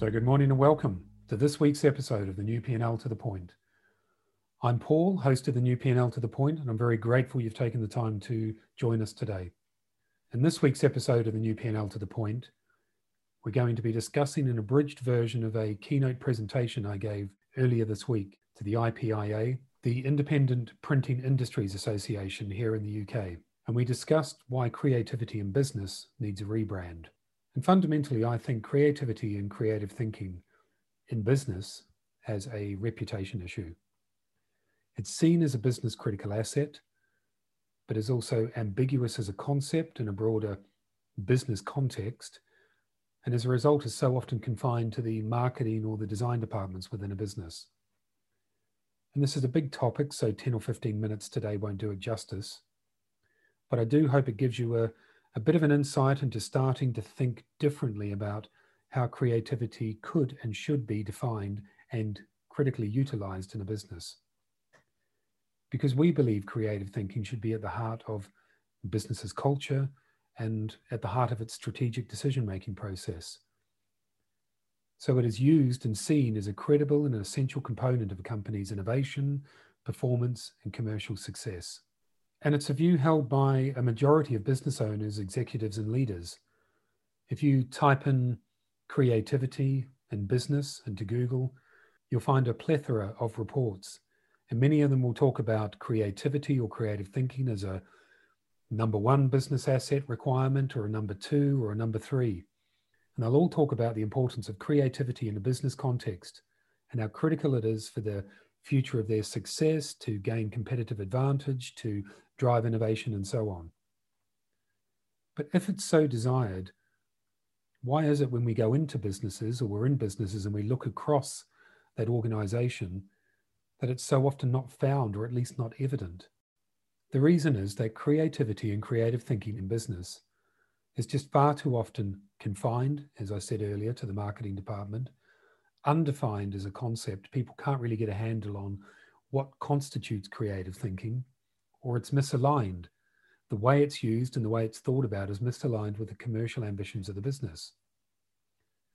So, good morning and welcome to this week's episode of the New P&L to the Point. I'm Paul, host of the New P&L to the Point, and I'm very grateful you've taken the time to join us today. In this week's episode of the New P&L to the Point, we're going to be discussing an abridged version of a keynote presentation I gave earlier this week to the IPIA, the Independent Printing Industries Association here in the UK. And we discussed why creativity in business needs a rebrand. And fundamentally, I think creativity and creative thinking in business has a reputation issue. It's seen as a business critical asset, but is also ambiguous as a concept in a broader business context. And as a result, is so often confined to the marketing or the design departments within a business. And this is a big topic, so 10 or 15 minutes today won't do it justice. But I do hope it gives you a, a bit of an insight into starting to think differently about how creativity could and should be defined and critically utilized in a business. Because we believe creative thinking should be at the heart of business's culture and at the heart of its strategic decision making process. So it is used and seen as a credible and an essential component of a company's innovation, performance, and commercial success. And it's a view held by a majority of business owners, executives, and leaders. If you type in creativity and business into Google, you'll find a plethora of reports. And many of them will talk about creativity or creative thinking as a number one business asset requirement or a number two or a number three. And they'll all talk about the importance of creativity in a business context and how critical it is for the future of their success, to gain competitive advantage, to drive innovation, and so on. But if it's so desired, why is it when we go into businesses or we're in businesses and we look across that organization that it's so often not found or at least not evident? The reason is that creativity and creative thinking in business is just far too often confined, as I said earlier, to the marketing department undefined as a concept. People can't really get a handle on what constitutes creative thinking, or it's misaligned. The way it's used and the way it's thought about is misaligned with the commercial ambitions of the business.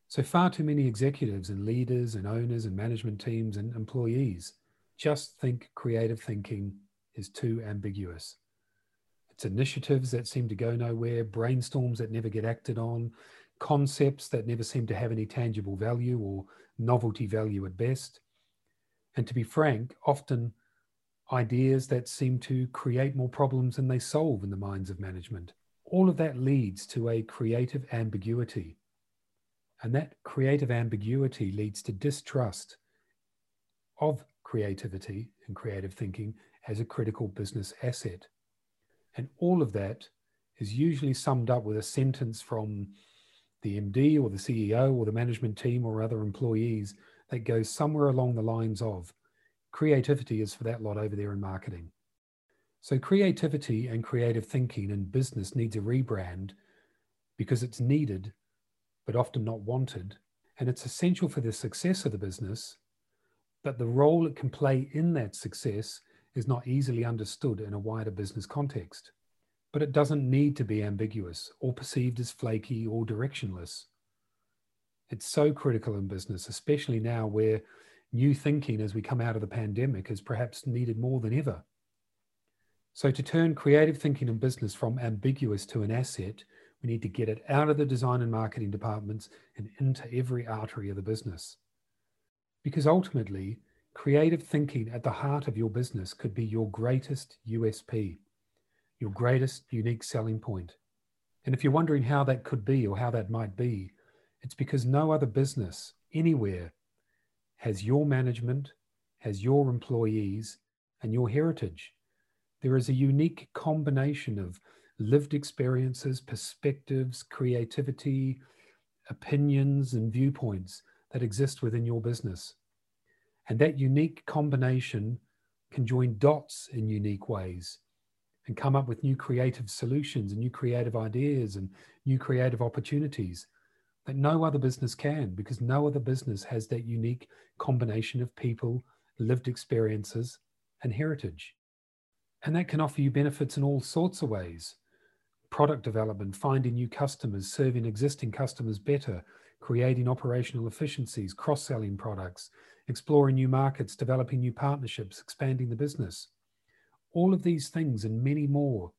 So, far too many executives and leaders and owners and management teams and employees just think creative thinking is too ambiguous. It's initiatives that seem to go nowhere, brainstorms that never get acted on, concepts that never seem to have any tangible value or novelty value at best. And to be frank, often ideas that seem to create more problems than they solve in the minds of management. All of that leads to a creative ambiguity. And that creative ambiguity leads to distrust of creativity and creative thinking as a critical business asset. And all of that is usually summed up with a sentence from the MD or the CEO or the management team or other employees that goes somewhere along the lines of creativity is for that lot over there in marketing. So, creativity and creative thinking in business needs a rebrand because it's needed, but often not wanted. And it's essential for the success of the business, but the role it can play in that success is not easily understood in a wider business context but it doesn't need to be ambiguous or perceived as flaky or directionless. It's so critical in business, especially now where new thinking as we come out of the pandemic is perhaps needed more than ever. So, to turn creative thinking in business from ambiguous to an asset, we need to get it out of the design and marketing departments and into every artery of the business. Because ultimately, creative thinking at the heart of your business could be your greatest USP your greatest unique selling point. And if you're wondering how that could be or how that might be, it's because no other business anywhere has your management, has your employees, and your heritage. There is a unique combination of lived experiences, perspectives, creativity, opinions, and viewpoints that exist within your business. And that unique combination can join dots in unique ways and come up with new creative solutions and new creative ideas and new creative opportunities that no other business can because no other business has that unique combination of people, lived experiences, and heritage. And that can offer you benefits in all sorts of ways product development, finding new customers, serving existing customers better, creating operational efficiencies, cross selling products, exploring new markets, developing new partnerships, expanding the business. All of these things and many more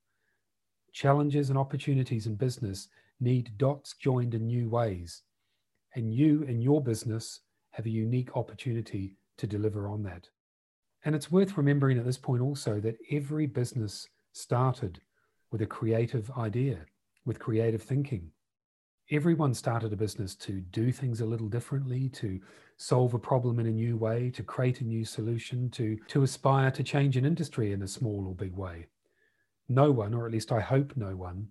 challenges and opportunities in business need dots joined in new ways. And you and your business have a unique opportunity to deliver on that. And it's worth remembering at this point also that every business started with a creative idea, with creative thinking. Everyone started a business to do things a little differently, to solve a problem in a new way, to create a new solution, to, to aspire to change an industry in a small or big way. No one, or at least I hope no one,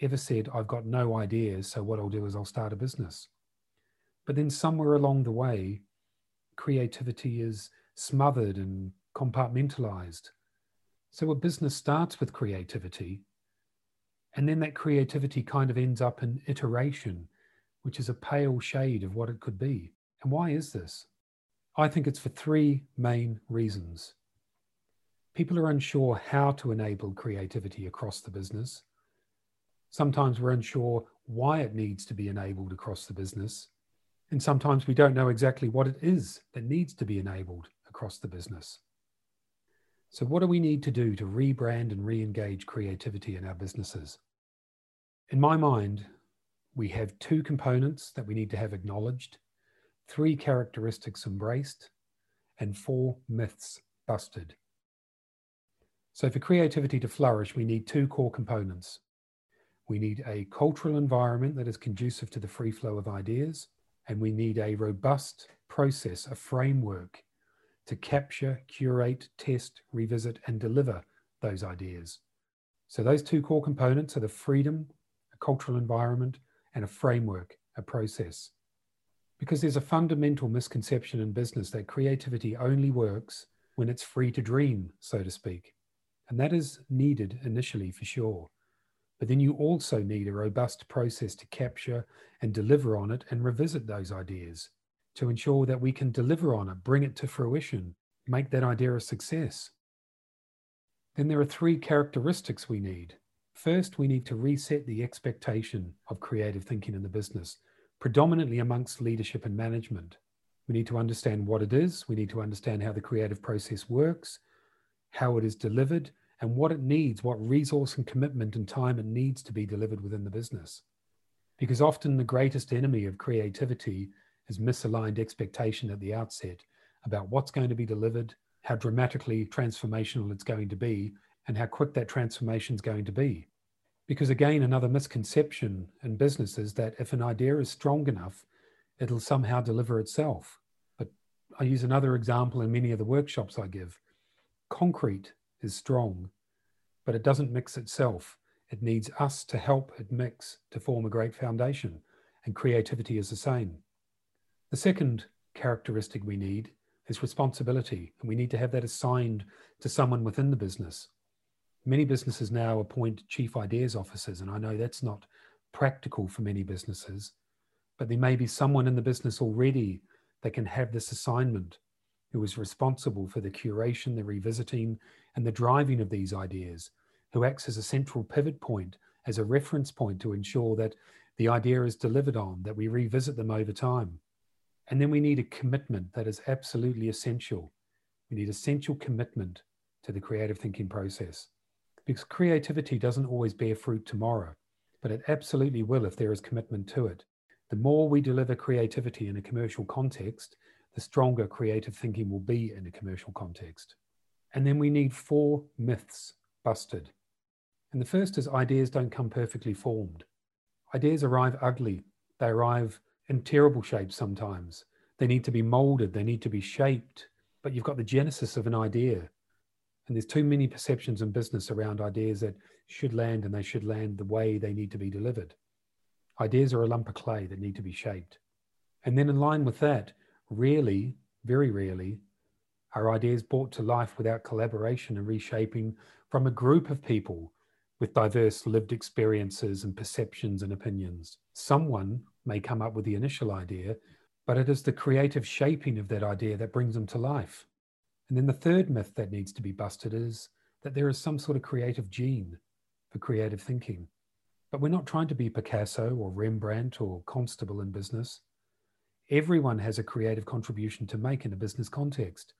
ever said, I've got no ideas, so what I'll do is I'll start a business. But then somewhere along the way, creativity is smothered and compartmentalized. So a business starts with creativity, and then that creativity kind of ends up in iteration, which is a pale shade of what it could be. And why is this? I think it's for three main reasons. People are unsure how to enable creativity across the business. Sometimes we're unsure why it needs to be enabled across the business. And sometimes we don't know exactly what it is that needs to be enabled across the business. So, what do we need to do to rebrand and re engage creativity in our businesses? In my mind, we have two components that we need to have acknowledged, three characteristics embraced, and four myths busted. So, for creativity to flourish, we need two core components. We need a cultural environment that is conducive to the free flow of ideas, and we need a robust process, a framework to capture, curate, test, revisit, and deliver those ideas. So, those two core components are the freedom, a cultural environment, and a framework, a process. Because there's a fundamental misconception in business that creativity only works when it's free to dream, so to speak. And that is needed initially for sure. But then you also need a robust process to capture and deliver on it and revisit those ideas to ensure that we can deliver on it, bring it to fruition, make that idea a success. Then there are three characteristics we need. First, we need to reset the expectation of creative thinking in the business, predominantly amongst leadership and management. We need to understand what it is, we need to understand how the creative process works, how it is delivered, and what it needs, what resource and commitment and time it needs to be delivered within the business. Because often the greatest enemy of creativity is misaligned expectation at the outset about what's going to be delivered, how dramatically transformational it's going to be, and how quick that transformation is going to be. Because again, another misconception in business is that if an idea is strong enough, it'll somehow deliver itself. But I use another example in many of the workshops I give. Concrete is strong, but it doesn't mix itself. It needs us to help it mix to form a great foundation, and creativity is the same. The second characteristic we need is responsibility, and we need to have that assigned to someone within the business. Many businesses now appoint chief ideas officers, and I know that's not practical for many businesses, but there may be someone in the business already that can have this assignment who is responsible for the curation, the revisiting, and the driving of these ideas, who acts as a central pivot point, as a reference point to ensure that the idea is delivered on, that we revisit them over time. And then we need a commitment that is absolutely essential. We need essential commitment to the creative thinking process because creativity doesn't always bear fruit tomorrow, but it absolutely will if there is commitment to it. The more we deliver creativity in a commercial context, the stronger creative thinking will be in a commercial context. And then we need four myths busted. And the first is ideas don't come perfectly formed. Ideas arrive ugly, they arrive in terrible shape sometimes. They need to be molded, they need to be shaped, but you've got the genesis of an idea. And there's too many perceptions in business around ideas that should land and they should land the way they need to be delivered. Ideas are a lump of clay that need to be shaped. And then, in line with that, rarely, very rarely, are ideas brought to life without collaboration and reshaping from a group of people with diverse lived experiences and perceptions and opinions. Someone may come up with the initial idea, but it is the creative shaping of that idea that brings them to life. And then the third myth that needs to be busted is that there is some sort of creative gene for creative thinking. But we're not trying to be Picasso or Rembrandt or Constable in business. Everyone has a creative contribution to make in a business context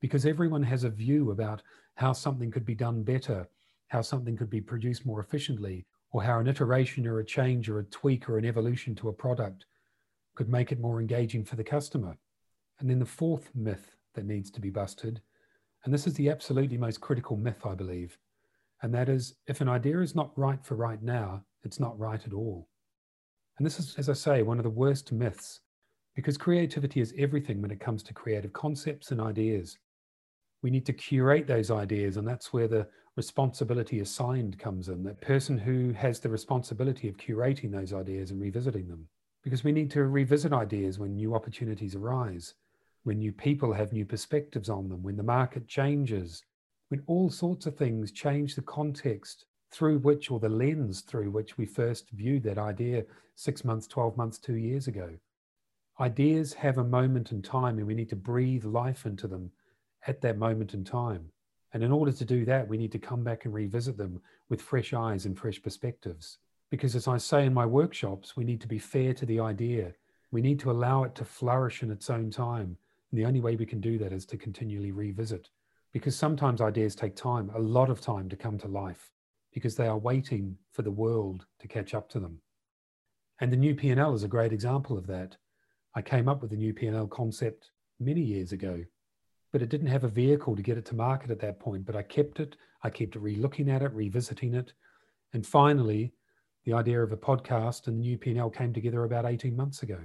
because everyone has a view about how something could be done better, how something could be produced more efficiently, or how an iteration or a change or a tweak or an evolution to a product could make it more engaging for the customer. And then the fourth myth that needs to be busted, and this is the absolutely most critical myth, I believe, and that is if an idea is not right for right now, it's not right at all. And this is, as I say, one of the worst myths because creativity is everything when it comes to creative concepts and ideas. We need to curate those ideas, and that's where the responsibility assigned comes in that person who has the responsibility of curating those ideas and revisiting them. Because we need to revisit ideas when new opportunities arise, when new people have new perspectives on them, when the market changes, when all sorts of things change the context through which, or the lens through which we first viewed that idea six months, 12 months, two years ago. Ideas have a moment in time, and we need to breathe life into them at that moment in time. And in order to do that, we need to come back and revisit them with fresh eyes and fresh perspectives. Because as I say in my workshops, we need to be fair to the idea. We need to allow it to flourish in its own time. And the only way we can do that is to continually revisit. Because sometimes ideas take time, a lot of time to come to life, because they are waiting for the world to catch up to them. And the new P&L is a great example of that. I came up with the new P&L concept many years ago but it didn't have a vehicle to get it to market at that point. But I kept it, I kept re-looking at it, revisiting it. And finally, the idea of a podcast and the new P&L came together about 18 months ago.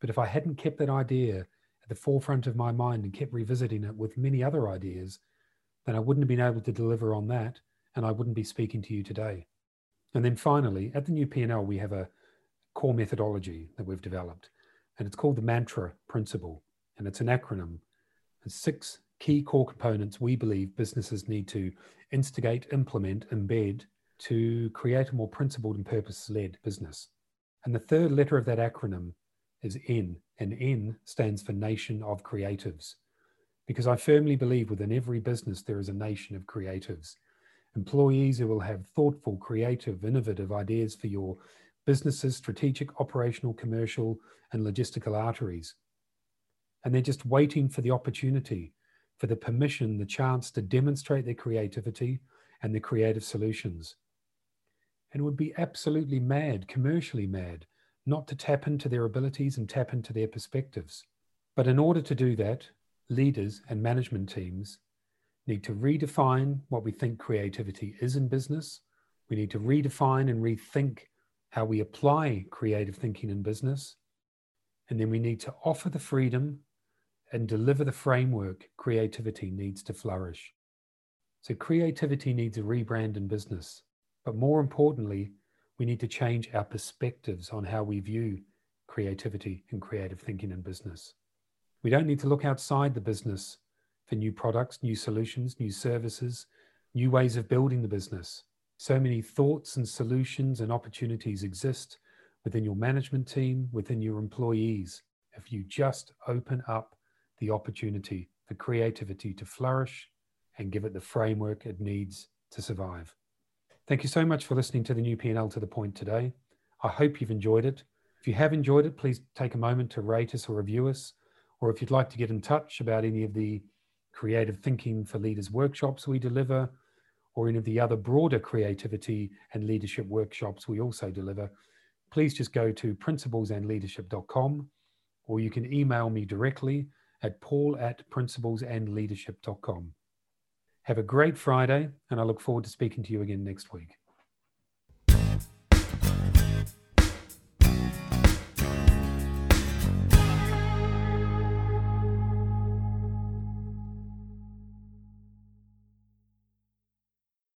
But if I hadn't kept that idea at the forefront of my mind and kept revisiting it with many other ideas, then I wouldn't have been able to deliver on that and I wouldn't be speaking to you today. And then finally, at the new P&L, we have a core methodology that we've developed, and it's called the Mantra Principle, and it's an acronym six key core components we believe businesses need to instigate, implement, embed to create a more principled and purpose led business. And the third letter of that acronym is N, and N stands for Nation of Creatives. Because I firmly believe within every business there is a nation of creatives. Employees who will have thoughtful, creative, innovative ideas for your business's strategic, operational, commercial, and logistical arteries and they're just waiting for the opportunity, for the permission, the chance to demonstrate their creativity and their creative solutions. And would be absolutely mad, commercially mad, not to tap into their abilities and tap into their perspectives. But in order to do that, leaders and management teams need to redefine what we think creativity is in business. We need to redefine and rethink how we apply creative thinking in business. And then we need to offer the freedom and deliver the framework creativity needs to flourish. So, creativity needs a rebrand in business. But more importantly, we need to change our perspectives on how we view creativity and creative thinking in business. We don't need to look outside the business for new products, new solutions, new services, new ways of building the business. So many thoughts and solutions and opportunities exist within your management team, within your employees. If you just open up the opportunity for creativity to flourish and give it the framework it needs to survive. Thank you so much for listening to the new P&L to the point today. I hope you've enjoyed it. If you have enjoyed it, please take a moment to rate us or review us. Or if you'd like to get in touch about any of the creative thinking for leaders workshops we deliver, or any of the other broader creativity and leadership workshops we also deliver, please just go to principlesandleadership.com or you can email me directly at paul at principlesandleadership.com. Have a great Friday, and I look forward to speaking to you again next week.